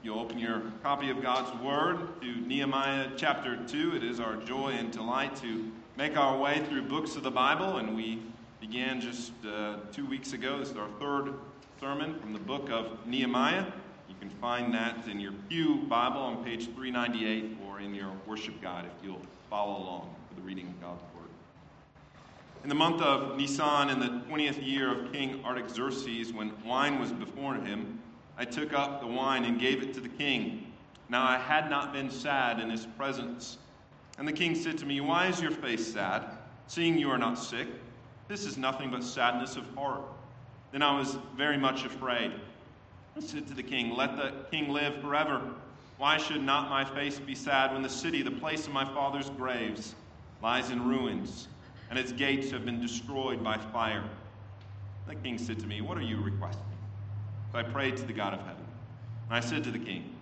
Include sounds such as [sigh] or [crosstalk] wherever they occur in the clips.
You'll open your copy of God's Word to Nehemiah chapter 2. It is our joy and delight to make our way through books of the Bible, and we began just uh, two weeks ago. This is our third sermon from the book of Nehemiah. You can find that in your Pew Bible on page 398 or in your worship guide if you'll follow along for the reading of God's Word. In the month of Nisan, in the 20th year of King Artaxerxes, when wine was before him, I took up the wine and gave it to the king. Now I had not been sad in his presence. And the king said to me, Why is your face sad, seeing you are not sick? This is nothing but sadness of heart. Then I was very much afraid. I said to the king, Let the king live forever. Why should not my face be sad when the city, the place of my father's graves, lies in ruins, and its gates have been destroyed by fire? The king said to me, What are you requesting? So I prayed to the God of heaven. And I said to the king,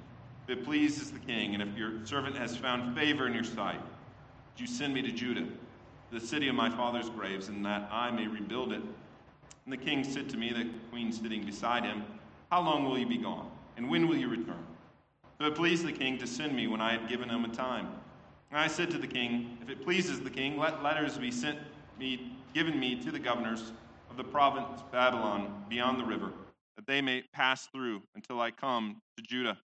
If it pleases the king, and if your servant has found favor in your sight, would you send me to Judah, the city of my father's graves, and that I may rebuild it? And the king said to me, the queen sitting beside him, How long will you be gone? And when will you return? So it pleased the king to send me when I had given him a time. And I said to the king, If it pleases the king, let letters be sent me, given me to the governors of the province Babylon beyond the river they may pass through until I come to Judah.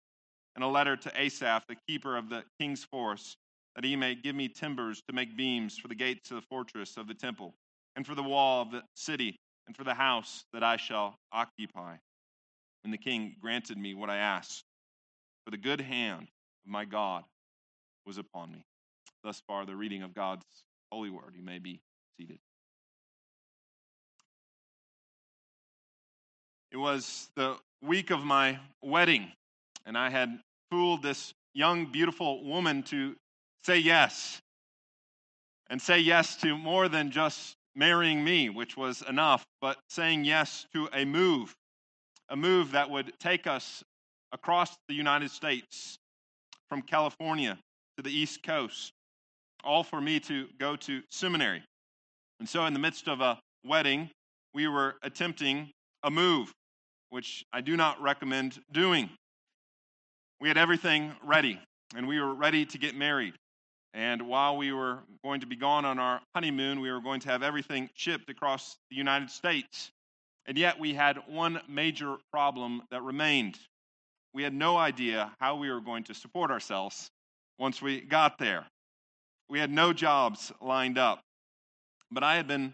And a letter to Asaph, the keeper of the king's force, that he may give me timbers to make beams for the gates of the fortress of the temple, and for the wall of the city, and for the house that I shall occupy. And the king granted me what I asked, for the good hand of my God was upon me. Thus far, the reading of God's holy word. You may be seated. It was the week of my wedding, and I had fooled this young, beautiful woman to say yes. And say yes to more than just marrying me, which was enough, but saying yes to a move, a move that would take us across the United States from California to the East Coast, all for me to go to seminary. And so, in the midst of a wedding, we were attempting a move which I do not recommend doing. We had everything ready, and we were ready to get married. And while we were going to be gone on our honeymoon, we were going to have everything shipped across the United States. And yet, we had one major problem that remained. We had no idea how we were going to support ourselves once we got there. We had no jobs lined up. But I had been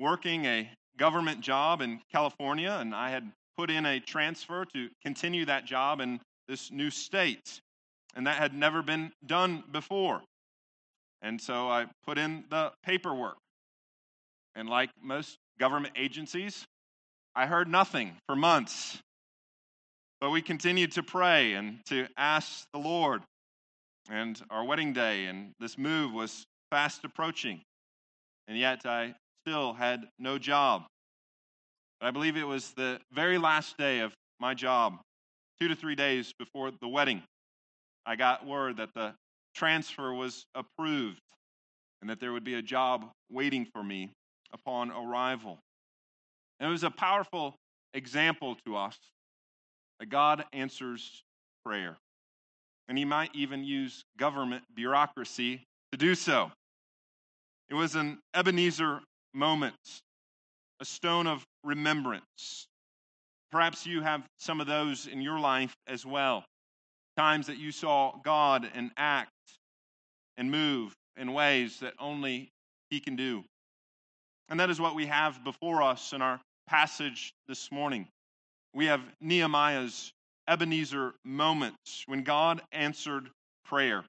working a government job in California, and I had put in a transfer to continue that job in this new state. And that had never been done before. And so I put in the paperwork. And like most government agencies, I heard nothing for months. But we continued to pray and to ask the Lord. And our wedding day and this move was fast approaching. And yet I still had no job. I believe it was the very last day of my job, two to three days before the wedding. I got word that the transfer was approved and that there would be a job waiting for me upon arrival. And it was a powerful example to us that God answers prayer. And He might even use government bureaucracy to do so. It was an Ebenezer moment a stone of remembrance. Perhaps you have some of those in your life as well. Times that you saw God and act and move in ways that only He can do. And that is what we have before us in our passage this morning. We have Nehemiah's Ebenezer moments when God answered prayer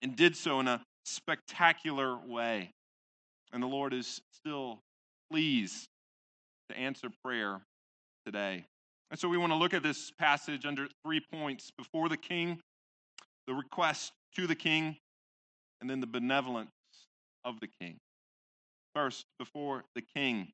and did so in a spectacular way. And the Lord is still pleased to answer prayer today. And so we want to look at this passage under three points before the king, the request to the king, and then the benevolence of the king. First, before the king.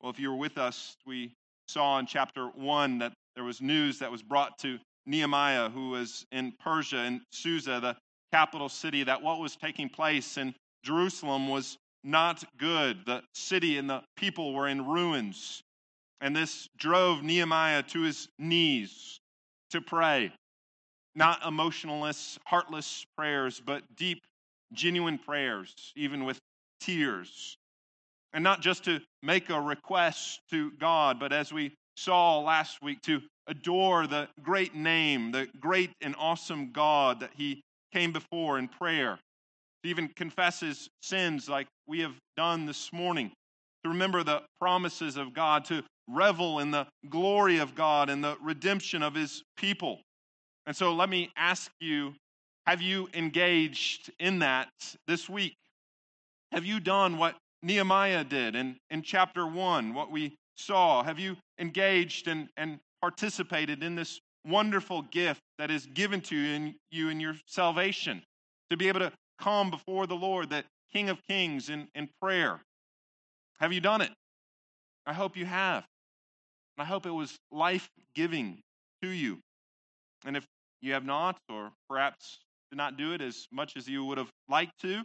Well, if you were with us, we saw in chapter 1 that there was news that was brought to Nehemiah, who was in Persia, in Susa, the capital city, that what was taking place in Jerusalem was not good. The city and the people were in ruins. And this drove Nehemiah to his knees to pray. not emotionless, heartless prayers, but deep, genuine prayers, even with tears. And not just to make a request to God, but as we saw last week, to adore the great name, the great and awesome God that he came before in prayer, to even confess his sins like we have done this morning, to remember the promises of God, to revel in the glory of God and the redemption of his people. And so let me ask you have you engaged in that this week? Have you done what Nehemiah did in, in chapter 1, what we saw? Have you engaged and, and participated in this wonderful gift that is given to you in, you in your salvation? To be able to come before the Lord, that King of Kings, in, in prayer. Have you done it? I hope you have. I hope it was life giving to you. And if you have not, or perhaps did not do it as much as you would have liked to,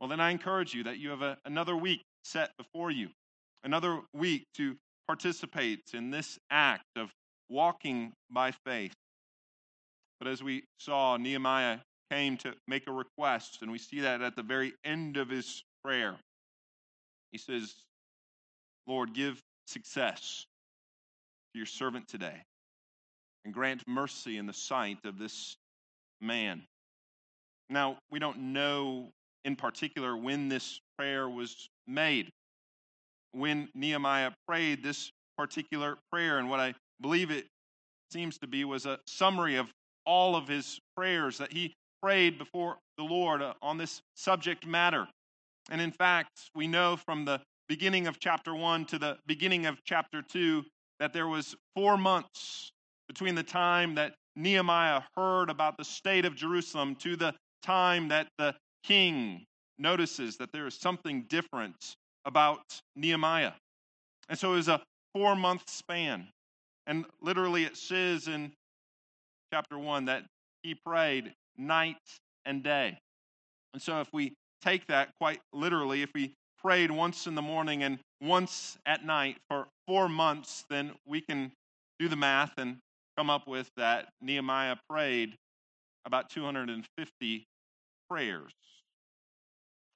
well, then I encourage you that you have a, another week set before you, another week to participate in this act of walking by faith. But as we saw, Nehemiah came to make a request, and we see that at the very end of his prayer. He says, Lord, give success to your servant today and grant mercy in the sight of this man. Now, we don't know in particular when this prayer was made, when Nehemiah prayed this particular prayer. And what I believe it seems to be was a summary of all of his prayers that he prayed before the Lord uh, on this subject matter. And in fact, we know from the beginning of chapter 1 to the beginning of chapter 2 that there was 4 months between the time that Nehemiah heard about the state of Jerusalem to the time that the king notices that there is something different about Nehemiah. And so it was a four month span. And literally it says in chapter 1 that he prayed night and day. And so if we take that quite literally, if we prayed once in the morning and once at night for four months, then we can do the math and come up with that Nehemiah prayed about 250 prayers.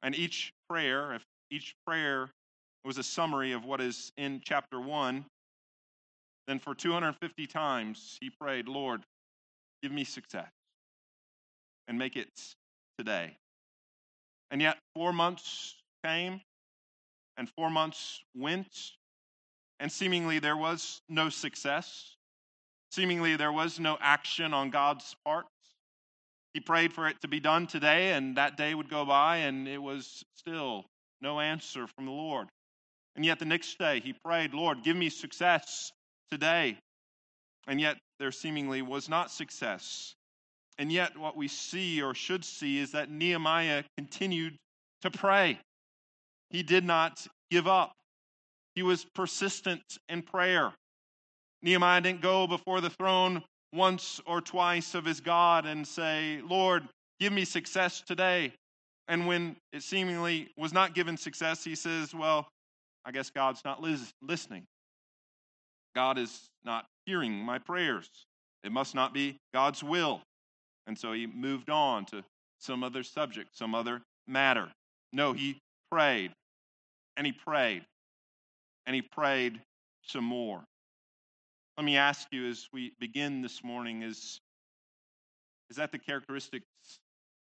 And each prayer, if each prayer was a summary of what is in chapter 1, then for 250 times he prayed, Lord, give me success and make it today. And yet, four months came and four months went, and seemingly there was no success. Seemingly, there was no action on God's part. He prayed for it to be done today, and that day would go by, and it was still no answer from the Lord. And yet, the next day, he prayed, Lord, give me success today. And yet, there seemingly was not success. And yet, what we see or should see is that Nehemiah continued to pray. He did not give up, he was persistent in prayer. Nehemiah didn't go before the throne once or twice of his God and say, Lord, give me success today. And when it seemingly was not given success, he says, Well, I guess God's not listening. God is not hearing my prayers. It must not be God's will. And so he moved on to some other subject, some other matter. No, he prayed and he prayed and he prayed some more. Let me ask you as we begin this morning is, is that the characteristics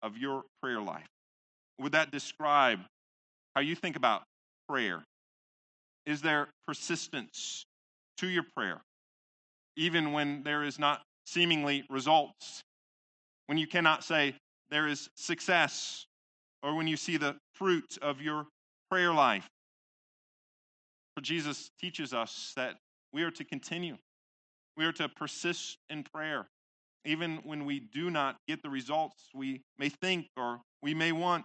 of your prayer life? Would that describe how you think about prayer? Is there persistence to your prayer, even when there is not seemingly results? When you cannot say there is success, or when you see the fruit of your prayer life? For Jesus teaches us that we are to continue we are to persist in prayer, even when we do not get the results we may think or we may want.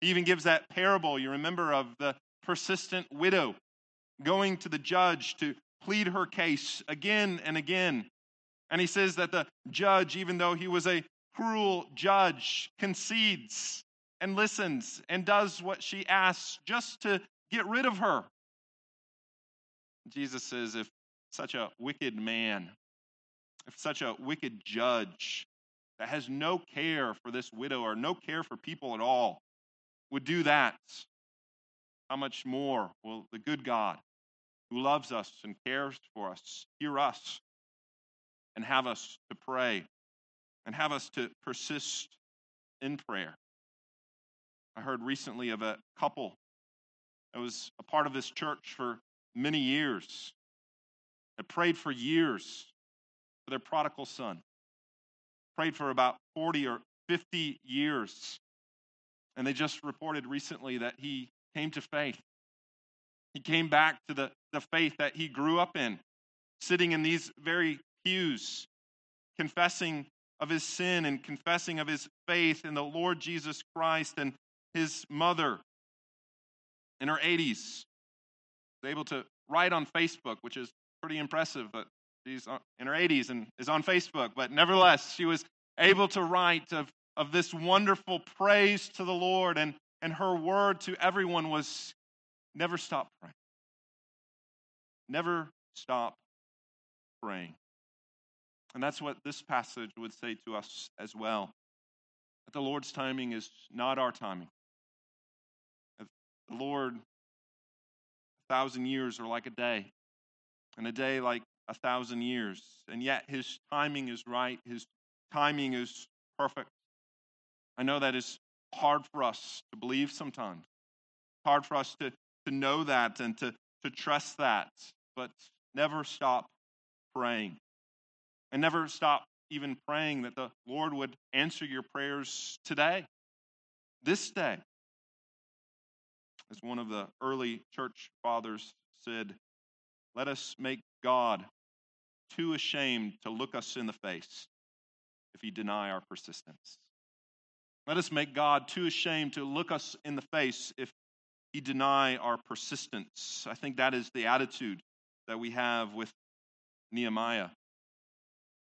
He even gives that parable, you remember, of the persistent widow going to the judge to plead her case again and again. And he says that the judge, even though he was a cruel judge, concedes and listens and does what she asks just to get rid of her. Jesus says, if such a wicked man if such a wicked judge that has no care for this widow or no care for people at all would do that, how much more will the good God who loves us and cares for us hear us and have us to pray and have us to persist in prayer? I heard recently of a couple that was a part of this church for many years, that prayed for years for their prodigal son, prayed for about 40 or 50 years. And they just reported recently that he came to faith. He came back to the, the faith that he grew up in, sitting in these very pews, confessing of his sin and confessing of his faith in the Lord Jesus Christ and his mother in her 80s was able to write on Facebook, which is pretty impressive, but she's in her 80s and is on Facebook. But nevertheless, she was able to write of, of this wonderful praise to the Lord, and, and her word to everyone was never stop praying. Never stop praying. And that's what this passage would say to us as well. That the Lord's timing is not our timing. The Lord, a thousand years are like a day, and a day like a thousand years. And yet his timing is right, his timing is perfect. I know that is hard for us to believe sometimes, hard for us to, to know that and to, to trust that, but never stop praying. And never stop even praying that the Lord would answer your prayers today, this day. As one of the early church fathers said, let us make God too ashamed to look us in the face if he deny our persistence. Let us make God too ashamed to look us in the face if he deny our persistence. I think that is the attitude that we have with Nehemiah.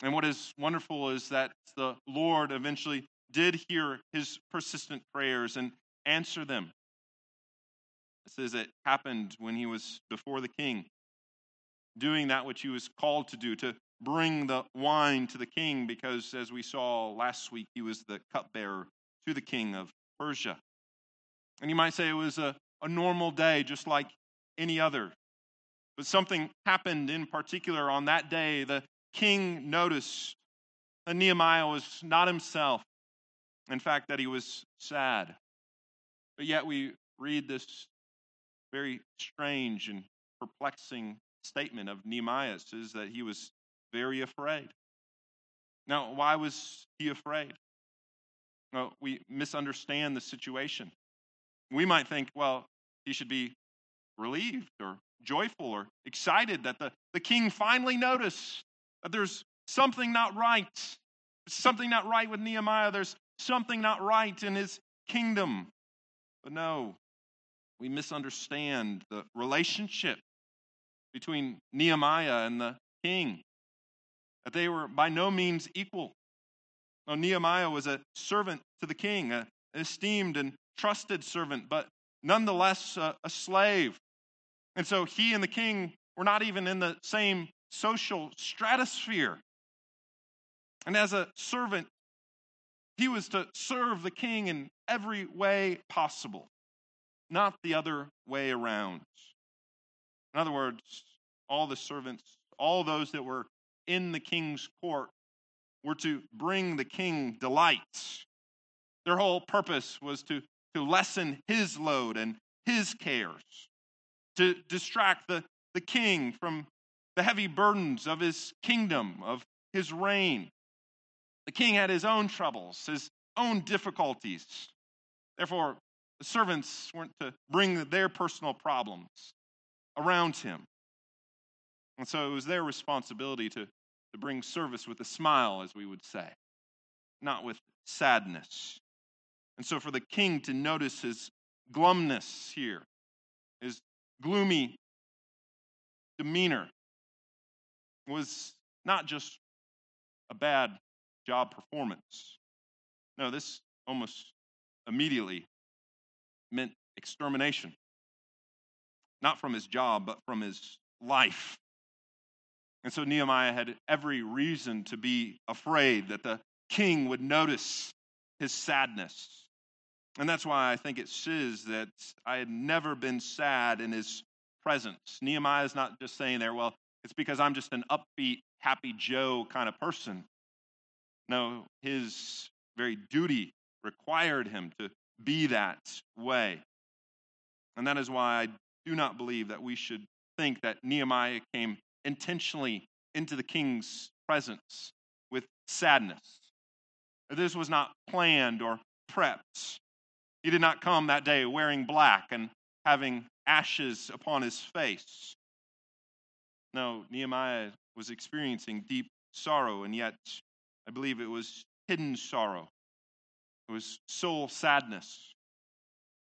And what is wonderful is that the Lord eventually did hear his persistent prayers and answer them. It says it happened when he was before the king, doing that which he was called to do, to bring the wine to the king, because as we saw last week, he was the cupbearer to the king of Persia. And you might say it was a, a normal day, just like any other. But something happened in particular on that day. The king noticed that Nehemiah was not himself. In fact, that he was sad. But yet we read this very strange and perplexing statement of Nehemiah's is that he was very afraid. Now, why was he afraid? Well, we misunderstand the situation. We might think, well, he should be relieved or joyful or excited that the, the king finally noticed Uh, there's something not right. Something not right with Nehemiah. There's something not right in his kingdom. But no, we misunderstand the relationship between Nehemiah and the king, that they were by no means equal. Now, Nehemiah was a servant to the king, an esteemed and trusted servant, but nonetheless a, a slave. And so he and the king were not even in the same social stratosphere. And as a servant, he was to serve the king in every way possible not the other way around. In other words, all the servants, all those that were in the king's court, were to bring the king delight. Their whole purpose was to, to lessen his load and his cares, to distract the, the king from the heavy burdens of his kingdom, of his reign. The king had his own troubles, his own difficulties. Therefore, the servants weren't to bring their personal problems around him. And so it was their responsibility to, to bring service with a smile, as we would say, not with sadness. And so for the king to notice his glumness here, his gloomy demeanor, was not just a bad job performance. No, this almost immediately meant extermination. Not from his job, but from his life. And so Nehemiah had every reason to be afraid that the king would notice his sadness. And that's why I think it says that I had never been sad in his presence. Nehemiah is not just saying there, well, it's because I'm just an upbeat, happy Joe kind of person. No, his very duty required him to be that way. And that is why I do not believe that we should think that Nehemiah came intentionally into the king's presence with sadness. This was not planned or prepped. He did not come that day wearing black and having ashes upon his face. No, Nehemiah was experiencing deep sorrow, and yet I believe it was hidden sorrow. It was soul sadness,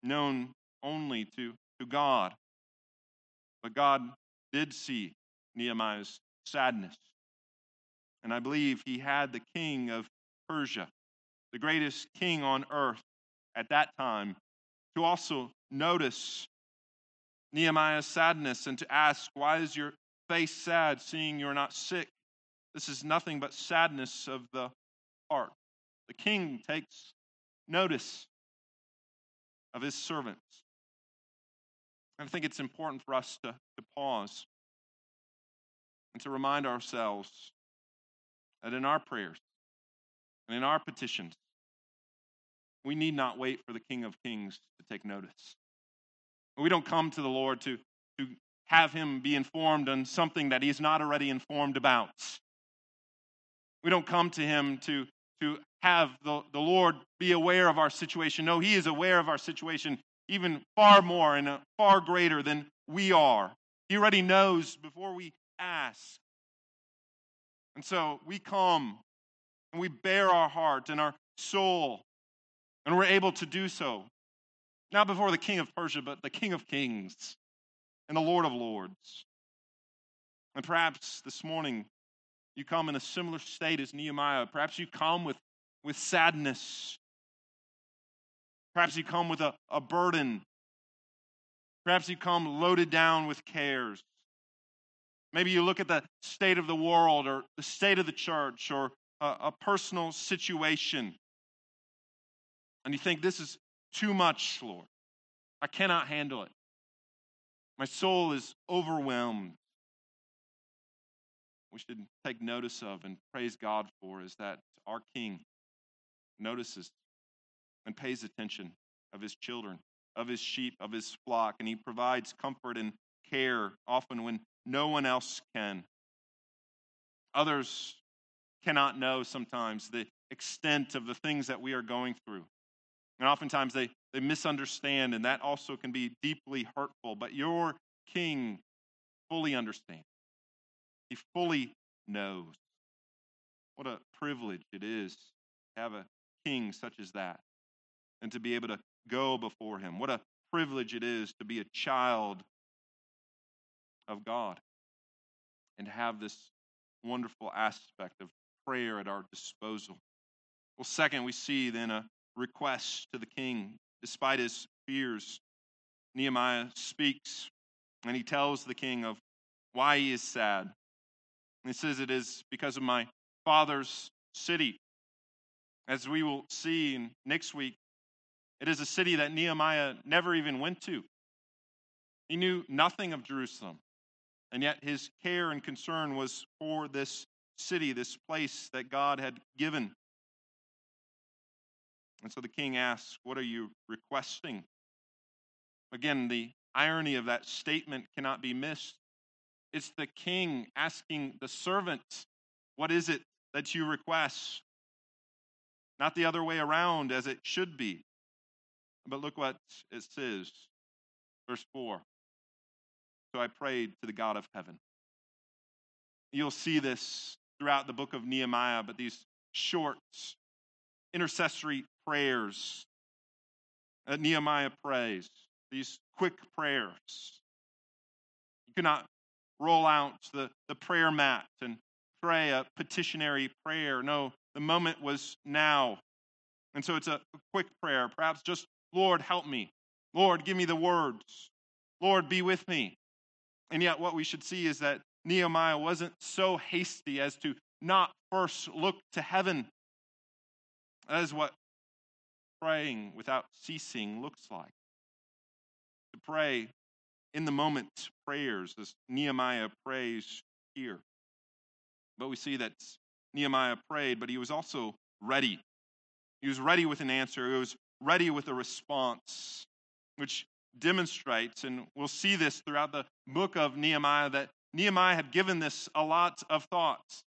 known only to, to God. But God did see Nehemiah's sadness. And I believe he had the king of Persia, the greatest king on earth at that time, to also notice Nehemiah's sadness and to ask, Why is your face sad, seeing you're not sick? This is nothing but sadness of the heart. The king takes notice of his servants. I think it's important for us to, to pause and to remind ourselves that in our prayers and in our petitions, we need not wait for the King of Kings to take notice. We don't come to the Lord to, to have him be informed on something that he's not already informed about. We don't come to him to, to have the, the Lord be aware of our situation. No, he is aware of our situation even far more and uh, far greater than we are. He already knows before we ask. And so we come and we bear our heart and our soul, and we're able to do so. Not before the king of Persia, but the king of kings and the Lord of lords. And perhaps this morning you come in a similar state as Nehemiah. Perhaps you come with, with sadness. Perhaps you come with a, a burden. Perhaps you come loaded down with cares. Maybe you look at the state of the world or the state of the church or a, a personal situation and you think, this is too much, Lord. I cannot handle it. My soul is overwhelmed. We should take notice of and praise God for is that our King notices and pays attention of his children, of his sheep, of his flock, and he provides comfort and care often when no one else can. Others cannot know sometimes the extent of the things that we are going through. And oftentimes they, they misunderstand, and that also can be deeply hurtful. But your king fully understands, he fully knows. What a privilege it is to have a king such as that and to be able to go before him. What a privilege it is to be a child of God and to have this wonderful aspect of prayer at our disposal. Well, second, we see then a request to the king despite his fears. Nehemiah speaks and he tells the king of why he is sad. He says, It is because of my father's city. As we will see next week, it is a city that Nehemiah never even went to. He knew nothing of Jerusalem, and yet his care and concern was for this city, this place that God had given. And so the king asks, What are you requesting? Again, the irony of that statement cannot be missed. It's the king asking the servant, What is it that you request? Not the other way around as it should be. But look what it says. Verse 4. So I prayed to the God of heaven. You'll see this throughout the book of Nehemiah, but these short intercessory prayers that Nehemiah prays, these quick prayers. You cannot roll out the, the prayer mat and pray a petitionary prayer. No, the moment was now. And so it's a quick prayer, perhaps just, Lord, help me. Lord, give me the words. Lord, be with me. And yet, what we should see is that Nehemiah wasn't so hasty as to not first look to heaven. That is what praying without ceasing looks like. To pray in the moment prayers, as Nehemiah prays here. But we see that Nehemiah prayed, but he was also ready. He was ready with an answer, he was ready with a response, which demonstrates, and we'll see this throughout the book of Nehemiah, that Nehemiah had given this a lot of thoughts.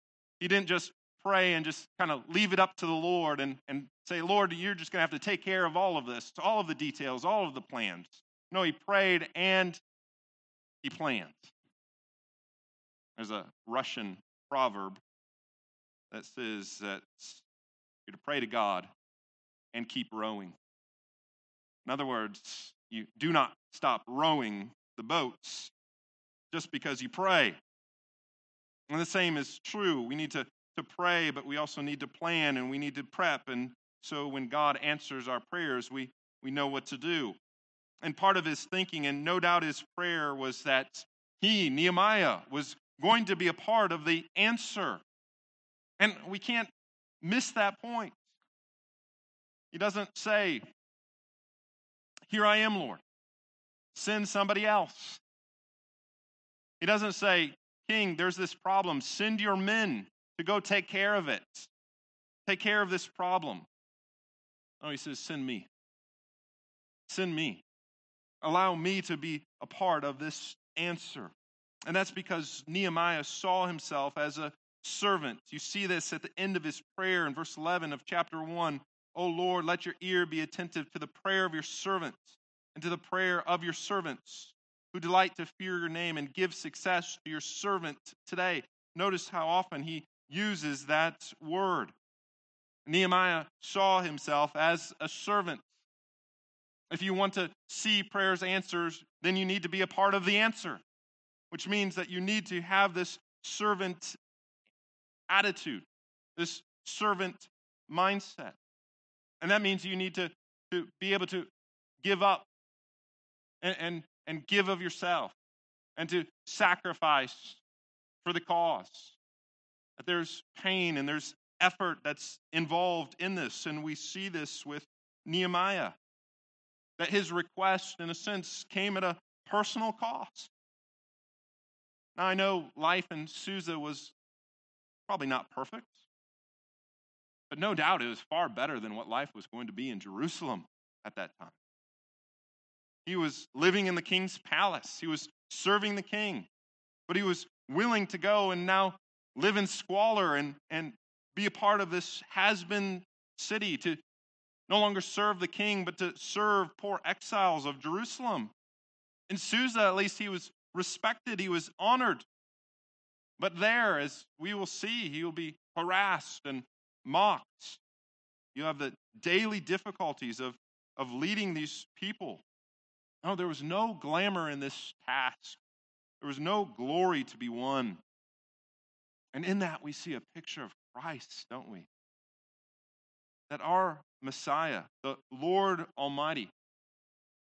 He didn't just pray and just kind of leave it up to the Lord and, and say, Lord, you're just going to have to take care of all of this, all of the details, all of the plans. No, he prayed and he planned. There's a Russian proverb that says that you're to pray to God and keep rowing. In other words, you do not stop rowing the boats just because you pray. And the same is true. We need to, to pray, but we also need to plan and we need to prep. And so when God answers our prayers, we, we know what to do. And part of his thinking, and no doubt his prayer, was that he, Nehemiah, was going to be a part of the answer. And we can't miss that point. He doesn't say, Here I am, Lord. Send somebody else. He doesn't say, King, there's this problem. Send your men to go take care of it. Take care of this problem. Oh, he says, Send me. Send me. Allow me to be a part of this answer. And that's because Nehemiah saw himself as a servant. You see this at the end of his prayer in verse 11 of chapter 1. O Lord, let your ear be attentive to the prayer of your servants and to the prayer of your servants who delight to fear your name and give success to your servant today. Notice how often he uses that word. Nehemiah saw himself as a servant. If you want to see prayers answers, then you need to be a part of the answer, which means that you need to have this servant attitude, this servant mindset. And that means you need to, to be able to give up and, and, and give of yourself and to sacrifice for the cause. That there's pain and there's effort that's involved in this. And we see this with Nehemiah. That his request, in a sense, came at a personal cost. Now, I know life in Susa was probably not perfect. But no doubt it was far better than what life was going to be in Jerusalem at that time. He was living in the king's palace, he was serving the king, but he was willing to go and now live in squalor and, and be a part of this has been city to no longer serve the king, but to serve poor exiles of Jerusalem. In Susa, at least, he was respected, he was honored. But there, as we will see, he will be harassed and mocked. You have the daily difficulties of, of leading these people. No, there was no glamour in this task, there was no glory to be won. And in that, we see a picture of Christ, don't we? That our Messiah, the Lord Almighty,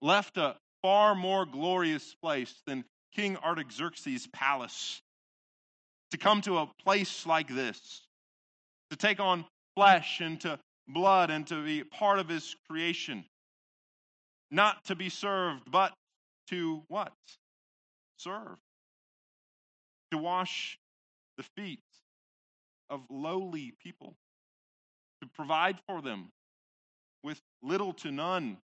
left a far more glorious place than King Artaxerxes' palace to come to a place like this, to take on flesh and to blood and to be part of his creation. Not to be served, but to what? Serve. To wash the feet of lowly people, to provide for them with little to none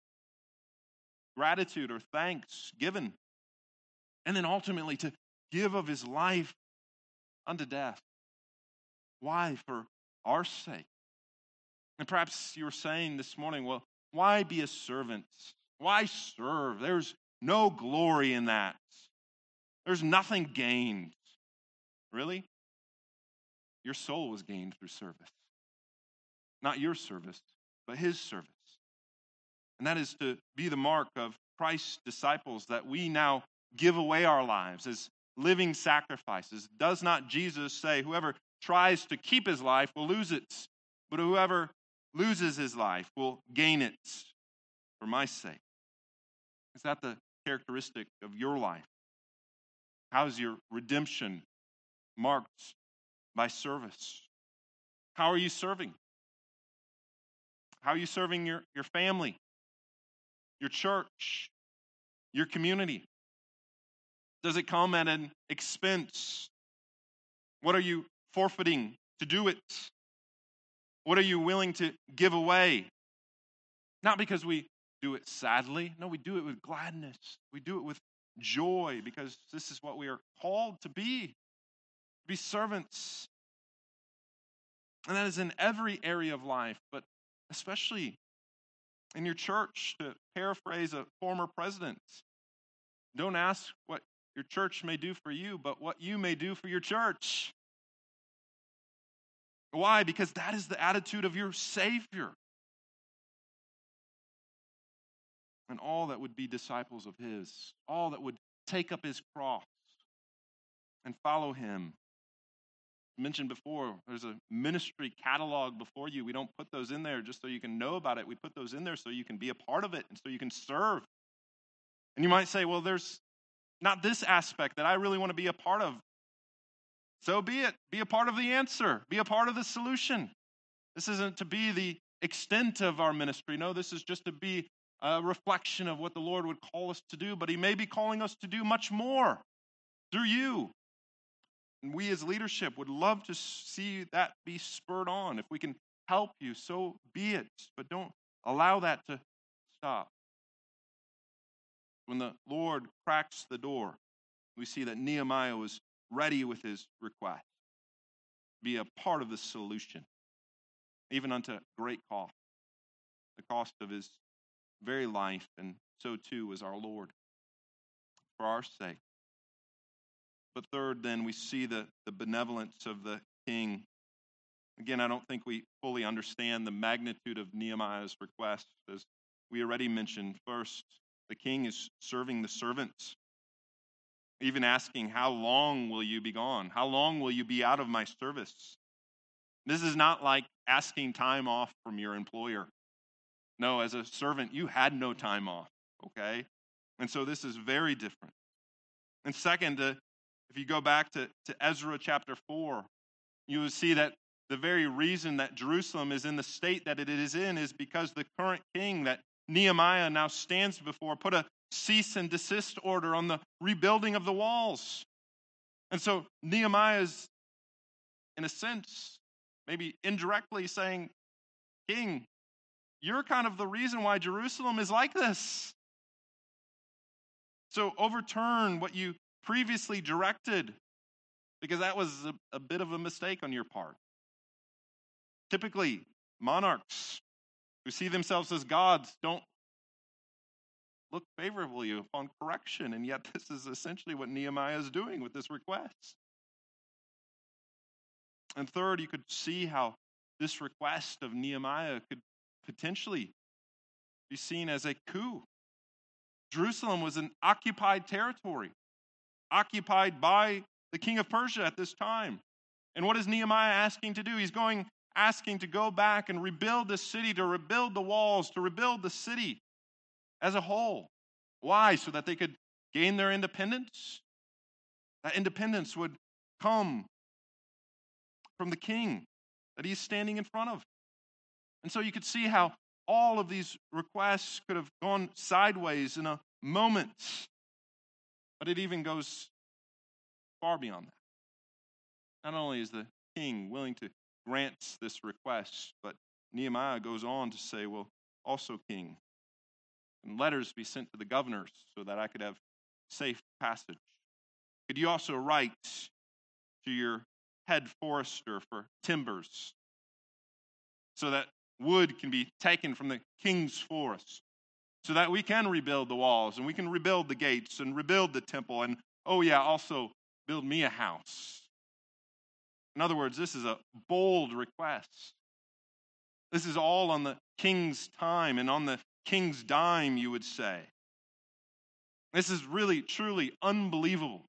gratitude or thanks given, and then ultimately to give of his life unto death. Why? For our sake. And perhaps you were saying this morning, well, why be a servant? Why serve? There's no glory in that. There's nothing gained. Really? Your soul was gained through service. Not your service, but his service. And that is to be the mark of Christ's disciples that we now give away our lives as living sacrifices. Does not Jesus say, whoever tries to keep his life will lose it, but whoever loses his life will gain it for my sake? Is that the characteristic of your life? How's your redemption marked by service. How are you serving? How are you serving your, your family, your church, your community? Does it come at an expense? What are you forfeiting to do it? What are you willing to give away? Not because we do it sadly. No, we do it with gladness. We do it with joy because this is what we are called to be be servants. And that is in every area of life, but especially in your church, to paraphrase a former president. Don't ask what your church may do for you, but what you may do for your church. Why? Because that is the attitude of your Savior. And all that would be disciples of His, all that would take up His cross and follow Him. Mentioned before, there's a ministry catalog before you. We don't put those in there just so you can know about it. We put those in there so you can be a part of it and so you can serve. And you might say, well, there's not this aspect that I really want to be a part of. So be it. Be a part of the answer, be a part of the solution. This isn't to be the extent of our ministry. No, this is just to be a reflection of what the Lord would call us to do, but He may be calling us to do much more through you. And we as leadership would love to see that be spurred on. If we can help you, so be it. But don't allow that to stop. When the Lord cracks the door, we see that Nehemiah was ready with his request. Be a part of the solution, even unto great cost, the cost of his very life, and so too was our Lord for our sake. But third, then, we see the, the benevolence of the king. Again, I don't think we fully understand the magnitude of Nehemiah's request. As we already mentioned, first, the king is serving the servants, even asking, How long will you be gone? How long will you be out of my service? This is not like asking time off from your employer. No, as a servant, you had no time off, okay? And so this is very different. And second, uh, if you go back to, to Ezra chapter 4, you will see that the very reason that Jerusalem is in the state that it is in is because the current king that Nehemiah now stands before put a cease and desist order on the rebuilding of the walls. And so Nehemiah is, in a sense, maybe indirectly saying, King, you're kind of the reason why Jerusalem is like this. So overturn what you previously directed, because that was a, a bit of a mistake on your part. Typically, monarchs who see themselves as gods don't look favorably upon correction, and yet [laughs] this is essentially what Nehemiah is doing with this request. And third, you could see how this request of Nehemiah could potentially be seen as a coup. Jerusalem was an occupied territory occupied by the king of Persia at this time. And what is Nehemiah asking to do? He's going asking to go back and rebuild the city, to rebuild the walls, to rebuild the city as a whole. Why? So that they could gain their independence. That independence would come from the king that he's standing in front of. And so you could see how all of these requests could have gone sideways in a moment. But it even goes far beyond that. Not only is the king willing to grant this request, but Nehemiah goes on to say, Well, also, king, and letters be sent to the governors so that I could have safe passage. Could you also write to your head forester for timbers so that wood can be taken from the king's forest so that we can rebuild the walls and we can rebuild the gates and rebuild the temple and, oh, yeah, also build me a house. In other words, this is a bold request. This is all on the king's time and on the king's dime, you would say. This is really, truly unbelievable.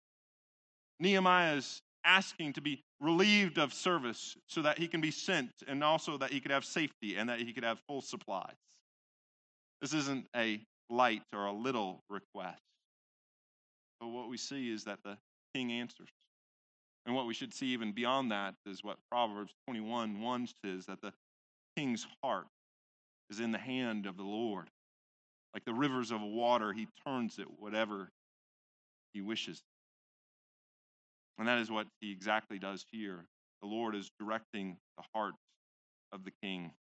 Nehemiah is asking to be relieved of service so that he can be sent and also that he could have safety and that he could have full supplies. This isn't a light or a little request. But what we see is that the king answers. And what we should see even beyond that is what Proverbs 21 1 says that the king's heart is in the hand of the Lord. Like the rivers of water, he turns it whatever he wishes. And that is what he exactly does here. The Lord is directing the heart of the king.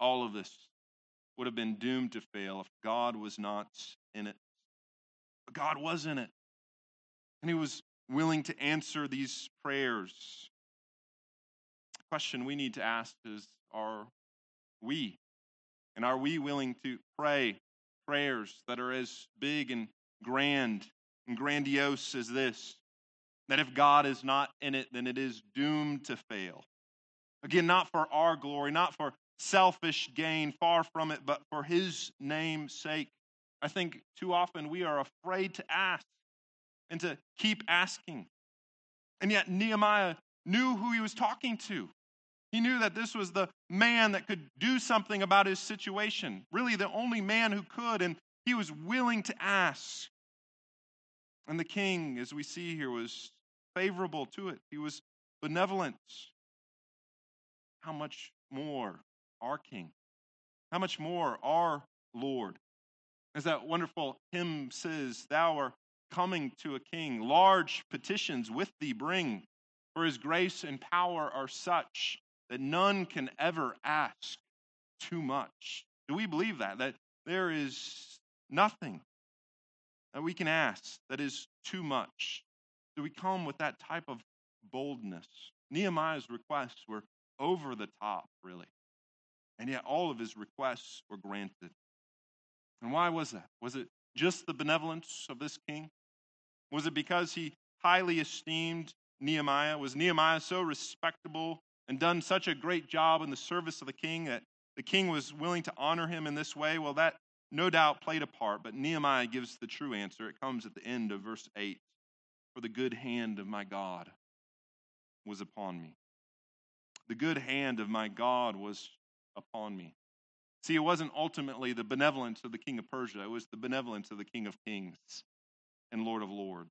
All of this would have been doomed to fail if God was not in it. But God was in it. And he was willing to answer these prayers. The question we need to ask is Are we? And are we willing to pray prayers that are as big and grand and grandiose as this? That if God is not in it, then it is doomed to fail. Again, not for our glory, not for selfish gain, far from it, but for His name's sake. I think too often we are afraid to ask and to keep asking. And yet, Nehemiah knew who he was talking to. He knew that this was the man that could do something about his situation, really, the only man who could, and he was willing to ask. And the king, as we see here, was favorable to it, he was benevolent. How much more our king? How much more our Lord? As that wonderful hymn says, Thou art coming to a king. Large petitions with thee bring, for his grace and power are such that none can ever ask too much. Do we believe that? That there is nothing that we can ask that is too much? Do we come with that type of boldness? Nehemiah's requests were over the top, really. And yet all of his requests were granted. And why was that? Was it just the benevolence of this king? Was it because he highly esteemed Nehemiah? Was Nehemiah so respectable and done such a great job in the service of the king that the king was willing to honor him in this way? Well, that no doubt played a part, but Nehemiah gives the true answer. It comes at the end of verse 8 For the good hand of my God was upon me. The good hand of my God was upon me. See, it wasn't ultimately the benevolence of the king of Persia, it was the benevolence of the king of kings and Lord of lords.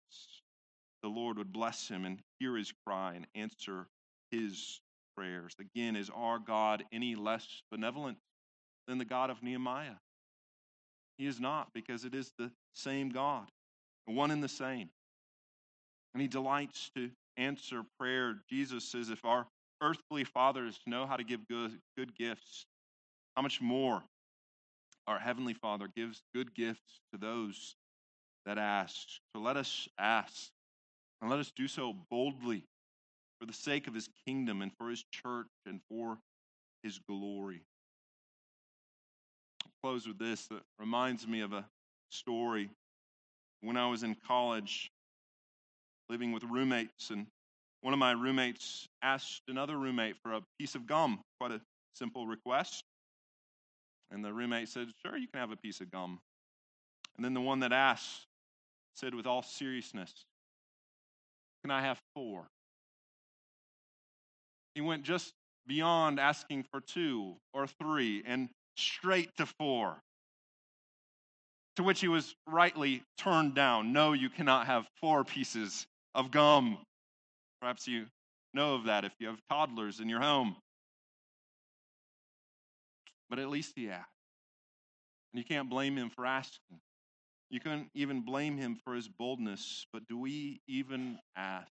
The Lord would bless him and hear his cry and answer his prayers. Again, is our God any less benevolent than the God of Nehemiah? He is not, because it is the same God, one and the same. And he delights to answer prayer. Jesus says, if our earthly fathers know how to give good, good gifts, how much more our Heavenly Father gives good gifts to those that ask. So let us ask, and let us do so boldly for the sake of His kingdom and for His church and for His glory. I'll close with this that reminds me of a story. When I was in college, living with roommates, and one of my roommates asked another roommate for a piece of gum, quite a simple request. And the roommate said, Sure, you can have a piece of gum. And then the one that asked said, with all seriousness, Can I have four? He went just beyond asking for two or three and straight to four. To which he was rightly turned down. No, you cannot have four pieces of gum. Perhaps you know of that if you have toddlers in your home. But at least he asked. And you can't blame him for asking. You couldn't even blame him for his boldness, but do we even ask?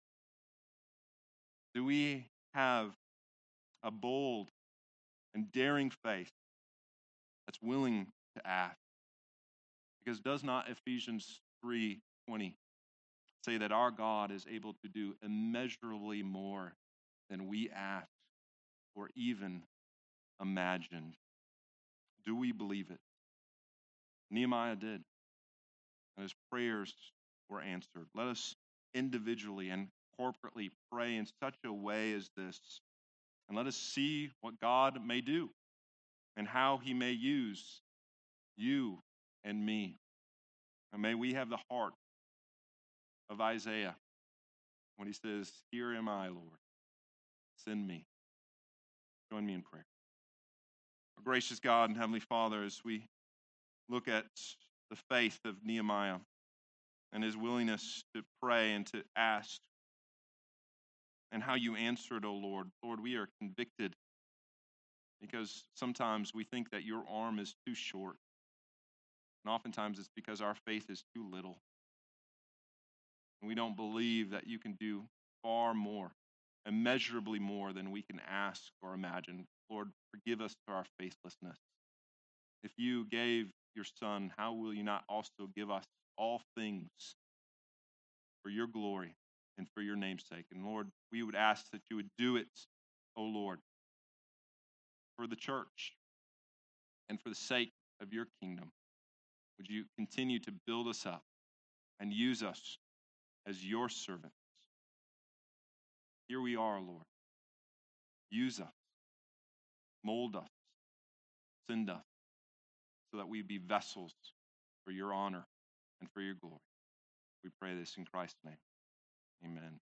Do we have a bold and daring faith that's willing to ask? Because does not Ephesians 3:20 say that our God is able to do immeasurably more than we ask or even imagine. Do we believe it? Nehemiah did. And his prayers were answered. Let us individually and corporately pray in such a way as this. And let us see what God may do and how he may use you and me. And may we have the heart of Isaiah when he says, Here am I, Lord. Send me. Join me in prayer. Our gracious God and Heavenly Father, as we look at the faith of Nehemiah and his willingness to pray and to ask, and how you answered, O Lord. Lord, we are convicted because sometimes we think that your arm is too short. And oftentimes it's because our faith is too little. And we don't believe that you can do far more, immeasurably more than we can ask or imagine. Lord, forgive us for our faithlessness. If you gave your Son, how will you not also give us all things for your glory and for your name's sake? And Lord, we would ask that you would do it, O Lord, for the church and for the sake of your kingdom. Would you continue to build us up and use us as your servants? Here we are, Lord. Use us, mold us, send us, so that we be vessels for your honor and for your glory. We pray this in Christ's name. Amen.